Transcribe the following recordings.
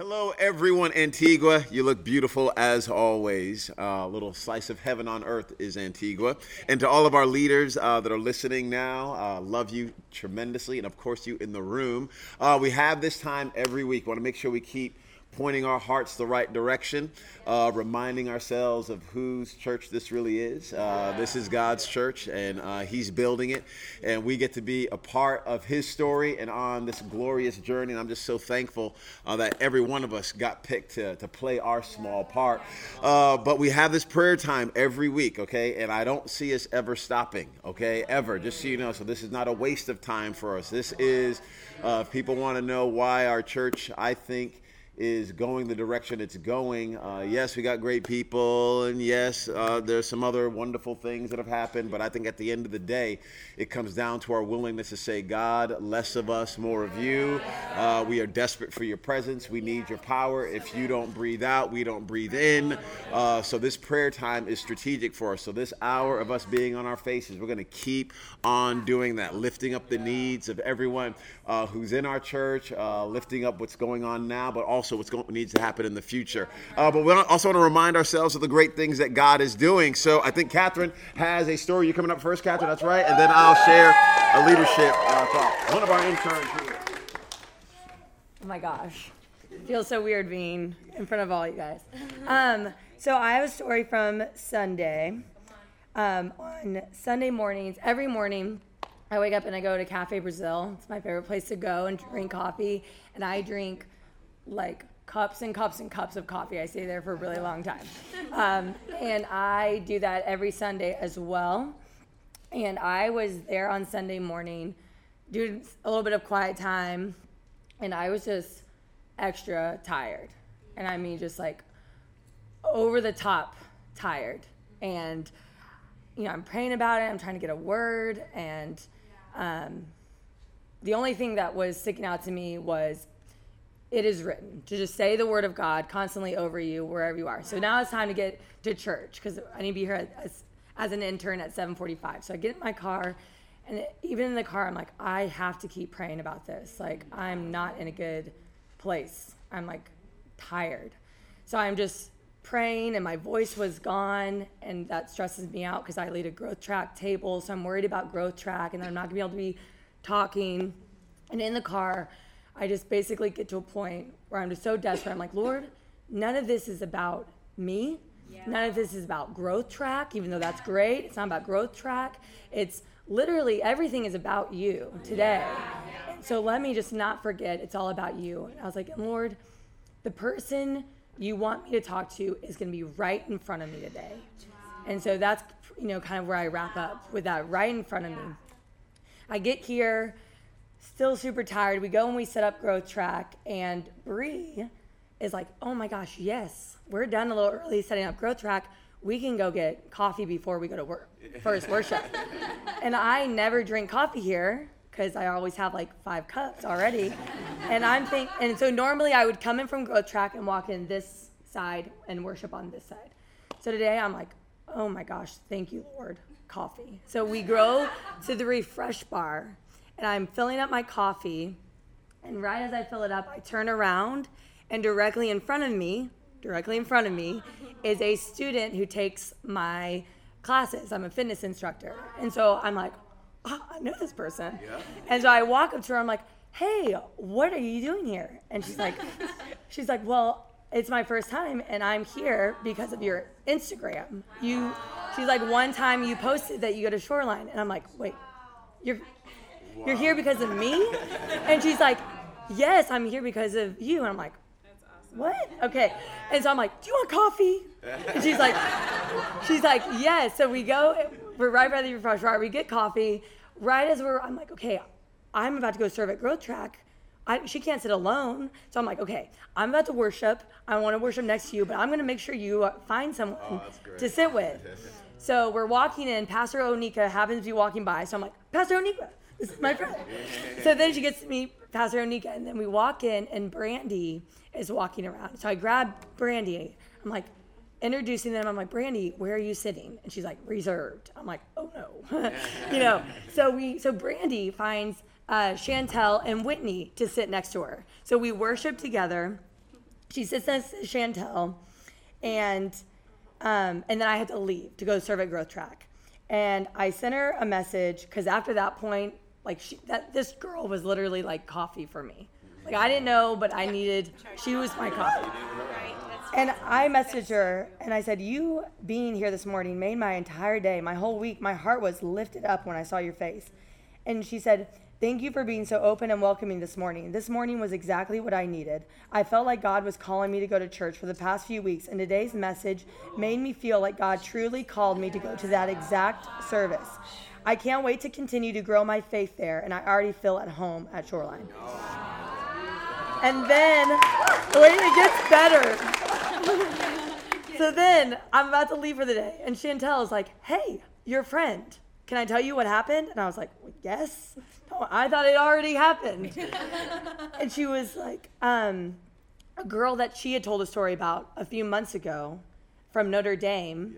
Hello, everyone, Antigua. You look beautiful as always. A uh, little slice of heaven on earth is Antigua. And to all of our leaders uh, that are listening now, uh, love you tremendously. And of course, you in the room. Uh, we have this time every week. Want to make sure we keep pointing our hearts the right direction, uh, reminding ourselves of whose church this really is. Uh, this is God's church, and uh, He's building it, and we get to be a part of His story and on this glorious journey. And I'm just so thankful uh, that every one of us got picked to, to play our small part. Uh, but we have this prayer time every week, okay? And I don't see us ever stopping, okay? Ever, just so you know. So this is not a waste of time for us. This is, uh, if people want to know why our church, I think, is going the direction it's going. Uh, yes, we got great people, and yes, uh, there's some other wonderful things that have happened. But I think at the end of the day, it comes down to our willingness to say, God, less of us, more of you. Uh, we are desperate for your presence. We need your power. If you don't breathe out, we don't breathe in. Uh, so this prayer time is strategic for us. So this hour of us being on our faces, we're going to keep on doing that, lifting up the needs of everyone uh, who's in our church, uh, lifting up what's going on now, but also also what's going needs to happen in the future. Uh, but we also want to remind ourselves of the great things that God is doing. So I think Catherine has a story. You're coming up first, Catherine? That's right. And then I'll share a leadership uh, thought. One of our interns here. Oh my gosh, feels so weird being in front of all you guys. Um, so I have a story from Sunday. Um, on Sunday mornings, every morning, I wake up and I go to Cafe Brazil. It's my favorite place to go and drink coffee. And I drink like cups and cups and cups of coffee. I stay there for a really long time. Um, and I do that every Sunday as well. And I was there on Sunday morning doing a little bit of quiet time. And I was just extra tired. And I mean, just like over the top tired. And, you know, I'm praying about it. I'm trying to get a word. And um, the only thing that was sticking out to me was it is written to just say the word of God constantly over you wherever you are. So now it's time to get to church because I need to be here as, as an intern at 7:45. So I get in my car, and even in the car, I'm like, I have to keep praying about this. Like I'm not in a good place. I'm like tired, so I'm just praying, and my voice was gone, and that stresses me out because I lead a growth track table, so I'm worried about growth track, and I'm not gonna be able to be talking. And in the car. I just basically get to a point where I'm just so desperate. I'm like, Lord, none of this is about me. Yeah. None of this is about growth track, even though that's great. It's not about growth track. It's literally everything is about you today. Yeah. So let me just not forget it's all about you. And I was like, Lord, the person you want me to talk to is going to be right in front of me today. And so that's you know kind of where I wrap up with that right in front of me. I get here still super tired. We go and we set up growth track, and Bree is like, "Oh my gosh, yes, we're done a little early setting up growth track. We can go get coffee before we go to work first worship." and I never drink coffee here because I always have like five cups already, and I'm think, and so normally I would come in from growth track and walk in this side and worship on this side. So today I'm like, "Oh my gosh, thank you, Lord." Coffee. So we go to the refresh bar and I'm filling up my coffee. And right as I fill it up, I turn around, and directly in front of me, directly in front of me, is a student who takes my classes. I'm a fitness instructor. And so I'm like, oh, I know this person. Yeah. And so I walk up to her, I'm like, hey, what are you doing here? And she's like, she's like, well, it's my first time and I'm here because of your Instagram. You she's like one time you posted that you go to Shoreline and I'm like, wait, you're wow. you're here because of me? And she's like, yes, I'm here because of you. And I'm like, what? Okay. And so I'm like, do you want coffee? And she's like, she's like, yes. So we go, we're right by the refresh bar. We get coffee. Right as we're, I'm like, okay, I'm about to go serve at Growth Track. I, she can't sit alone. So I'm like, okay, I'm about to worship. I want to worship next to you, but I'm going to make sure you uh, find someone oh, to sit with. so we're walking in. Pastor Onika happens to be walking by. So I'm like, Pastor Onika, this is my friend. so then she gets to meet Pastor Onika, and then we walk in, and Brandy is walking around. So I grab Brandy. I'm like, introducing them. I'm like, Brandy, where are you sitting? And she's like, reserved. I'm like, oh no, you know. So we, so Brandy finds uh, Chantel and Whitney to sit next to her. So we worship together, she sits next to Chantel, and um, and then I had to leave to go serve at Growth Track. And I sent her a message because after that point, like she, that this girl was literally like coffee for me. Like I didn't know, but I needed. She was my coffee. And I messaged her and I said, You being here this morning made my entire day, my whole week, my heart was lifted up when I saw your face. And she said, Thank you for being so open and welcoming this morning. This morning was exactly what I needed. I felt like God was calling me to go to church for the past few weeks, and today's message made me feel like God truly called me to go to that exact service. I can't wait to continue to grow my faith there, and I already feel at home at Shoreline. And then, wait, it gets better. so then I'm about to leave for the day, and Chantel is like, "Hey, your friend. Can I tell you what happened?" And I was like, well, "Yes." No, I thought it already happened. and she was like, um, "A girl that she had told a story about a few months ago from Notre Dame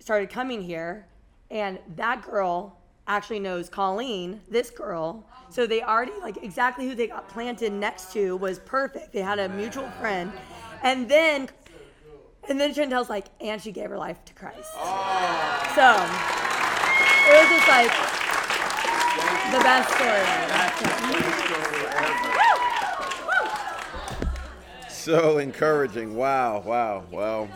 started coming here, and that girl actually knows Colleen, this girl." So they already like exactly who they got planted next to was perfect. They had a mutual friend, and then and then Chantel's like, and she gave her life to Christ. So it was just like the best story. So encouraging. Wow, wow, wow.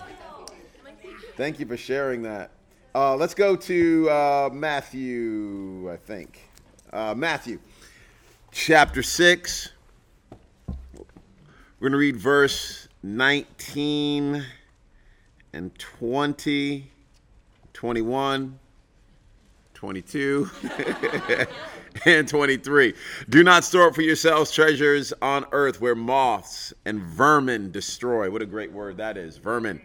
Thank you for sharing that. Uh, let's go to uh, Matthew, I think. Uh, Matthew, chapter 6. We're going to read verse 19 and 20, 21, 22, and 23. Do not store up for yourselves treasures on earth where moths and vermin destroy. What a great word that is vermin.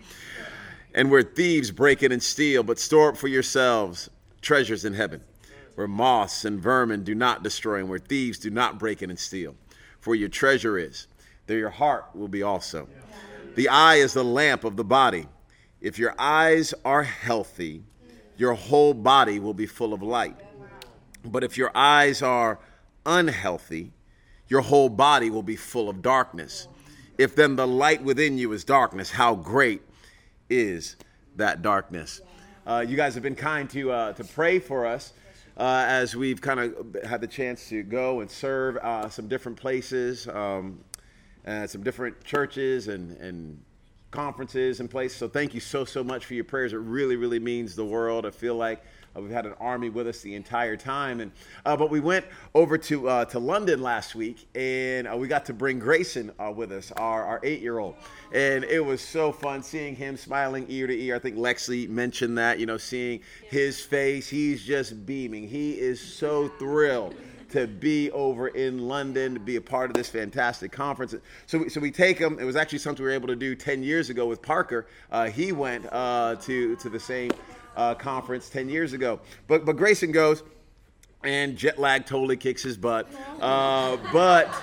And where thieves break in and steal, but store up for yourselves treasures in heaven where moths and vermin do not destroy, and where thieves do not break in and steal. For your treasure is, there your heart will be also. The eye is the lamp of the body. If your eyes are healthy, your whole body will be full of light. But if your eyes are unhealthy, your whole body will be full of darkness. If then the light within you is darkness, how great is that darkness? Uh, you guys have been kind to uh, to pray for us uh, as we've kind of had the chance to go and serve uh, some different places, um, and some different churches and and conferences and places. So thank you so so much for your prayers. It really really means the world. I feel like uh, we've had an army with us the entire time. And uh, but we went over to uh, to London last week, and uh, we got to bring Grayson uh, with us, our our eight year old, and it was so fun seeing him smiling ear to ear. I think Lexley mentioned that. You know, seeing his face, he's just beaming. He is so thrilled to be over in London to be a part of this fantastic conference. So, we, so we take him. It was actually something we were able to do 10 years ago with Parker. Uh, he went uh, to to the same uh, conference 10 years ago. But but Grayson goes, and jet lag totally kicks his butt. Uh, but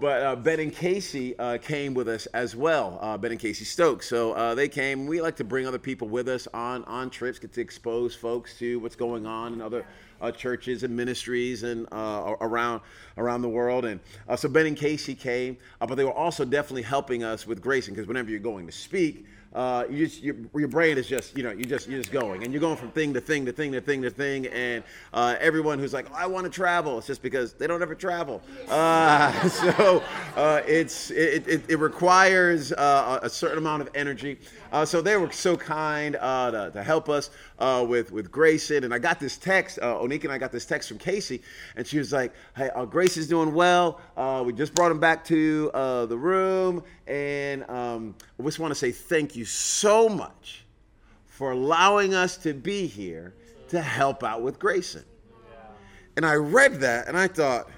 but uh, Ben and Casey uh, came with us as well. Uh, ben and Casey Stokes. So uh, they came. We like to bring other people with us on on trips, get to expose folks to what's going on in other uh, churches and ministries and uh, around around the world. And so Ben and Casey came, but they were also definitely helping us with Grayson because whenever you're going to speak uh, you just your, your brain is just you know you just you're just going. And you're going from thing to thing to thing to thing to thing. And uh, everyone who's like oh, I want to travel it's just because they don't ever travel. Uh, so uh, it's it, it, it requires uh, a certain amount of energy uh, so they were so kind uh, to, to, help us uh, with with Grayson. And I got this text uh, Onika and I got this text from Casey. And she was like hey Grayson's doing well. We just brought him back to the room. And um, I just want to say thank you so much for allowing us to be here to help out with Grayson. And I read that and I thought,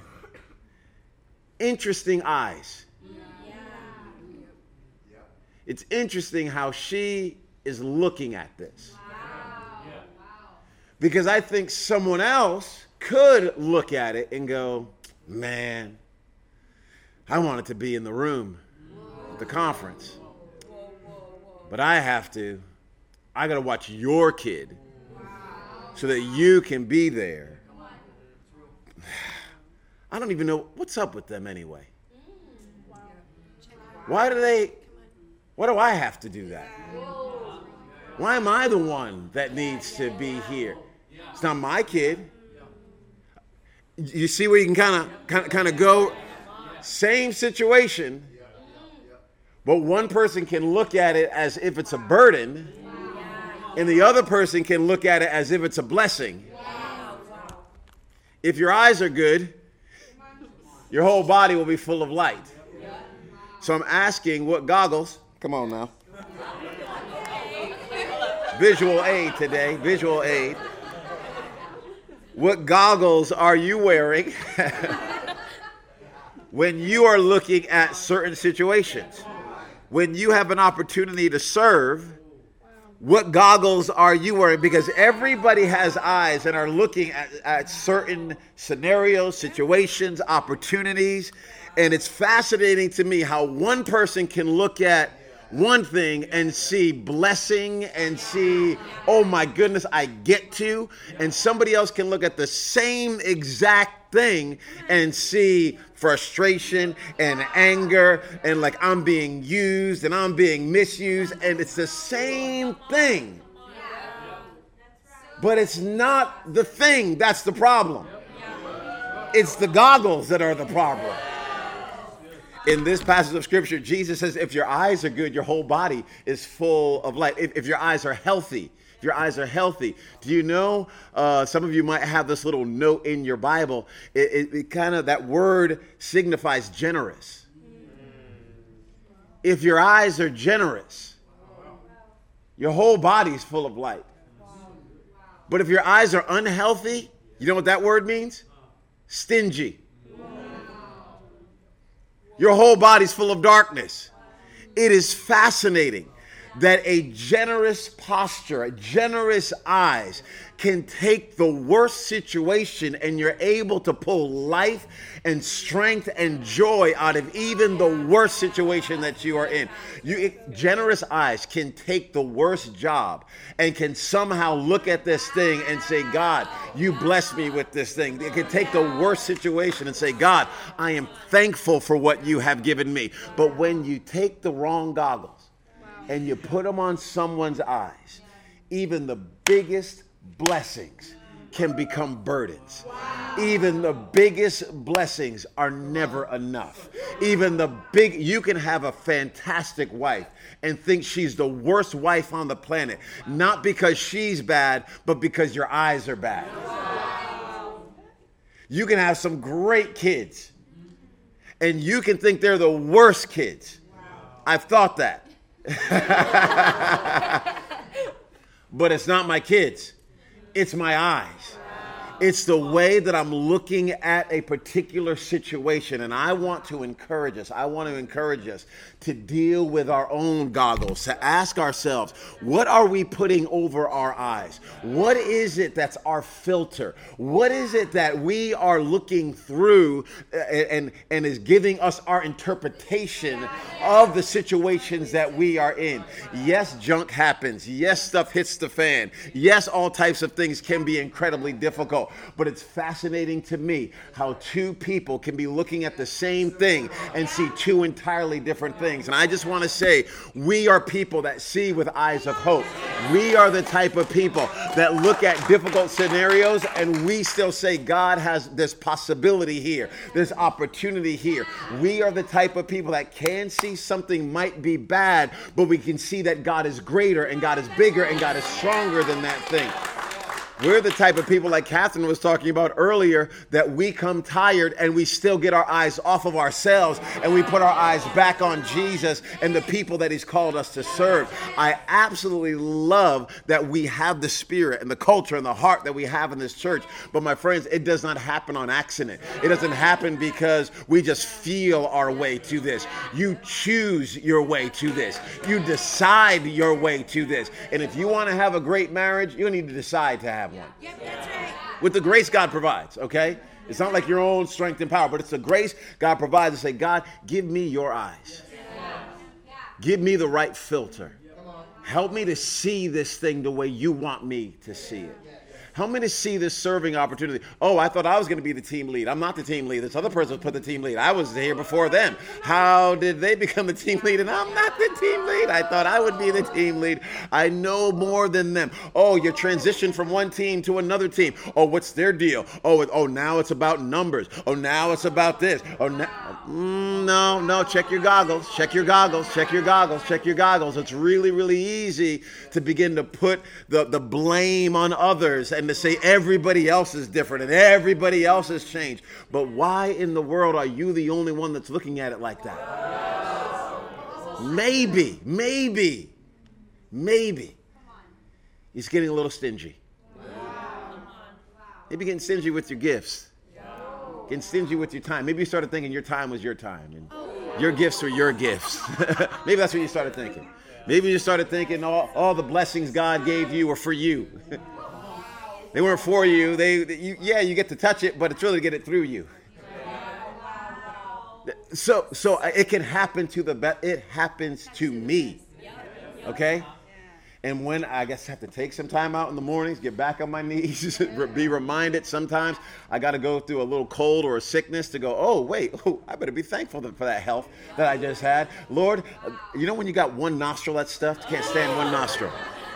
interesting eyes. It's interesting how she is looking at this. Because I think someone else could look at it and go, man, I wanted to be in the room at the conference. But I have to, I got to watch your kid so that you can be there. I don't even know what's up with them anyway. Why do they, why do I have to do that? Why am I the one that needs to be here? It's not my kid. You see where you can kind of kind of go same situation, but one person can look at it as if it's a burden, and the other person can look at it as if it's a blessing. If your eyes are good, your whole body will be full of light. So I'm asking what goggles, come on now. Visual aid today, visual aid. What goggles are you wearing when you are looking at certain situations? When you have an opportunity to serve, what goggles are you wearing? Because everybody has eyes and are looking at, at certain scenarios, situations, opportunities. And it's fascinating to me how one person can look at one thing and see blessing and see, oh my goodness, I get to. And somebody else can look at the same exact thing and see frustration and anger and like I'm being used and I'm being misused. And it's the same thing. But it's not the thing that's the problem. It's the goggles that are the problem. In this passage of scripture, Jesus says, if your eyes are good, your whole body is full of light. If, if your eyes are healthy, if your eyes are healthy. Do you know? Uh, some of you might have this little note in your Bible. It, it, it kind of, that word signifies generous. If your eyes are generous, your whole body's full of light. But if your eyes are unhealthy, you know what that word means? Stingy. Your whole body's full of darkness. It is fascinating that a generous posture, a generous eyes can take the worst situation and you're able to pull life and strength and joy out of even the worst situation that you are in. You generous eyes can take the worst job and can somehow look at this thing and say, "God, you bless me with this thing." It can take the worst situation and say, "God, I am thankful for what you have given me." But when you take the wrong goggles and you put them on someone's eyes, even the biggest blessings can become burdens. Even the biggest blessings are never enough. Even the big, you can have a fantastic wife and think she's the worst wife on the planet, not because she's bad, but because your eyes are bad. You can have some great kids and you can think they're the worst kids. I've thought that. but it's not my kids, it's my eyes. It's the way that I'm looking at a particular situation. And I want to encourage us, I want to encourage us to deal with our own goggles, to ask ourselves, what are we putting over our eyes? What is it that's our filter? What is it that we are looking through uh, and, and is giving us our interpretation of the situations that we are in? Yes, junk happens. Yes, stuff hits the fan. Yes, all types of things can be incredibly difficult. But it's fascinating to me how two people can be looking at the same thing and see two entirely different things. And I just want to say, we are people that see with eyes of hope. We are the type of people that look at difficult scenarios and we still say, God has this possibility here, this opportunity here. We are the type of people that can see something might be bad, but we can see that God is greater and God is bigger and God is stronger than that thing. We're the type of people, like Catherine was talking about earlier, that we come tired and we still get our eyes off of ourselves and we put our eyes back on Jesus and the people that He's called us to serve. I absolutely love that we have the spirit and the culture and the heart that we have in this church. But my friends, it does not happen on accident. It doesn't happen because we just feel our way to this. You choose your way to this, you decide your way to this. And if you want to have a great marriage, you need to decide to have one. Yep, that's right. With the grace God provides, okay? It's not like your own strength and power, but it's the grace God provides to say, God, give me your eyes. Give me the right filter. Help me to see this thing the way you want me to see it. How many see this serving opportunity? Oh, I thought I was going to be the team lead. I'm not the team lead. This other person put the team lead. I was here before them. How did they become the team lead? And I'm not the team lead. I thought I would be the team lead. I know more than them. Oh, you transitioned from one team to another team. Oh, what's their deal? Oh, oh, now it's about numbers. Oh, now it's about this. Oh, now, mm, no, no. Check your goggles. Check your goggles. Check your goggles. Check your goggles. It's really, really easy to begin to put the, the blame on others and to say everybody else is different and everybody else has changed. But why in the world are you the only one that's looking at it like that? Maybe, maybe, maybe he's getting a little stingy. Maybe getting stingy with your gifts. Getting stingy with your time. Maybe you started thinking your time was your time and your gifts were your gifts. Maybe that's what you started thinking. Maybe you started thinking all, all the blessings God gave you were for you. they weren't for you. They, you, yeah, you get to touch it, but it's really to get it through you. So, so it can happen to the best. It happens to me. Okay. And when I guess I have to take some time out in the mornings, get back on my knees, be reminded sometimes I got to go through a little cold or a sickness to go, oh, wait, oh, I better be thankful for that health that I just had. Lord, uh, you know when you got one nostril that stuffed? Can't stand one nostril.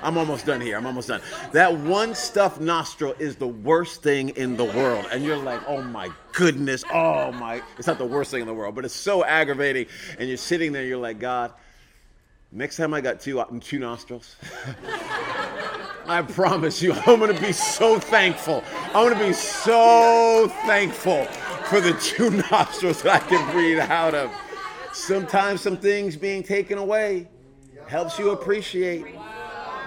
I'm almost done here. I'm almost done. That one stuffed nostril is the worst thing in the world. And you're like, oh my goodness, oh my. It's not the worst thing in the world, but it's so aggravating. And you're sitting there, you're like, God, Next time I got two, two nostrils, I promise you, I'm to be so thankful. I'm to be so thankful for the two nostrils that I can breathe out of. Sometimes some things being taken away helps you appreciate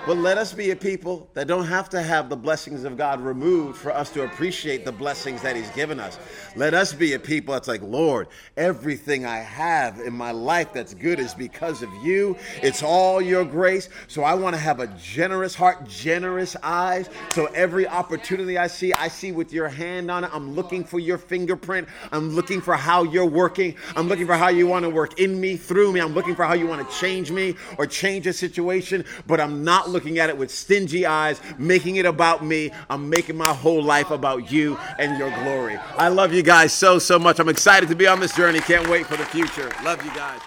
but let us be a people that don't have to have the blessings of God removed for us to appreciate the blessings that He's given us. Let us be a people that's like, Lord, everything I have in my life that's good is because of you. It's all your grace. So I want to have a generous heart, generous eyes. So every opportunity I see, I see with your hand on it. I'm looking for your fingerprint. I'm looking for how you're working. I'm looking for how you want to work in me, through me. I'm looking for how you want to change me or change a situation. But I'm looking at it with stingy eyes, making it about me. I'm making my whole life about you and your glory. I love you guys so, so much. I'm excited to be on this journey. Can't wait for the future. Love you guys.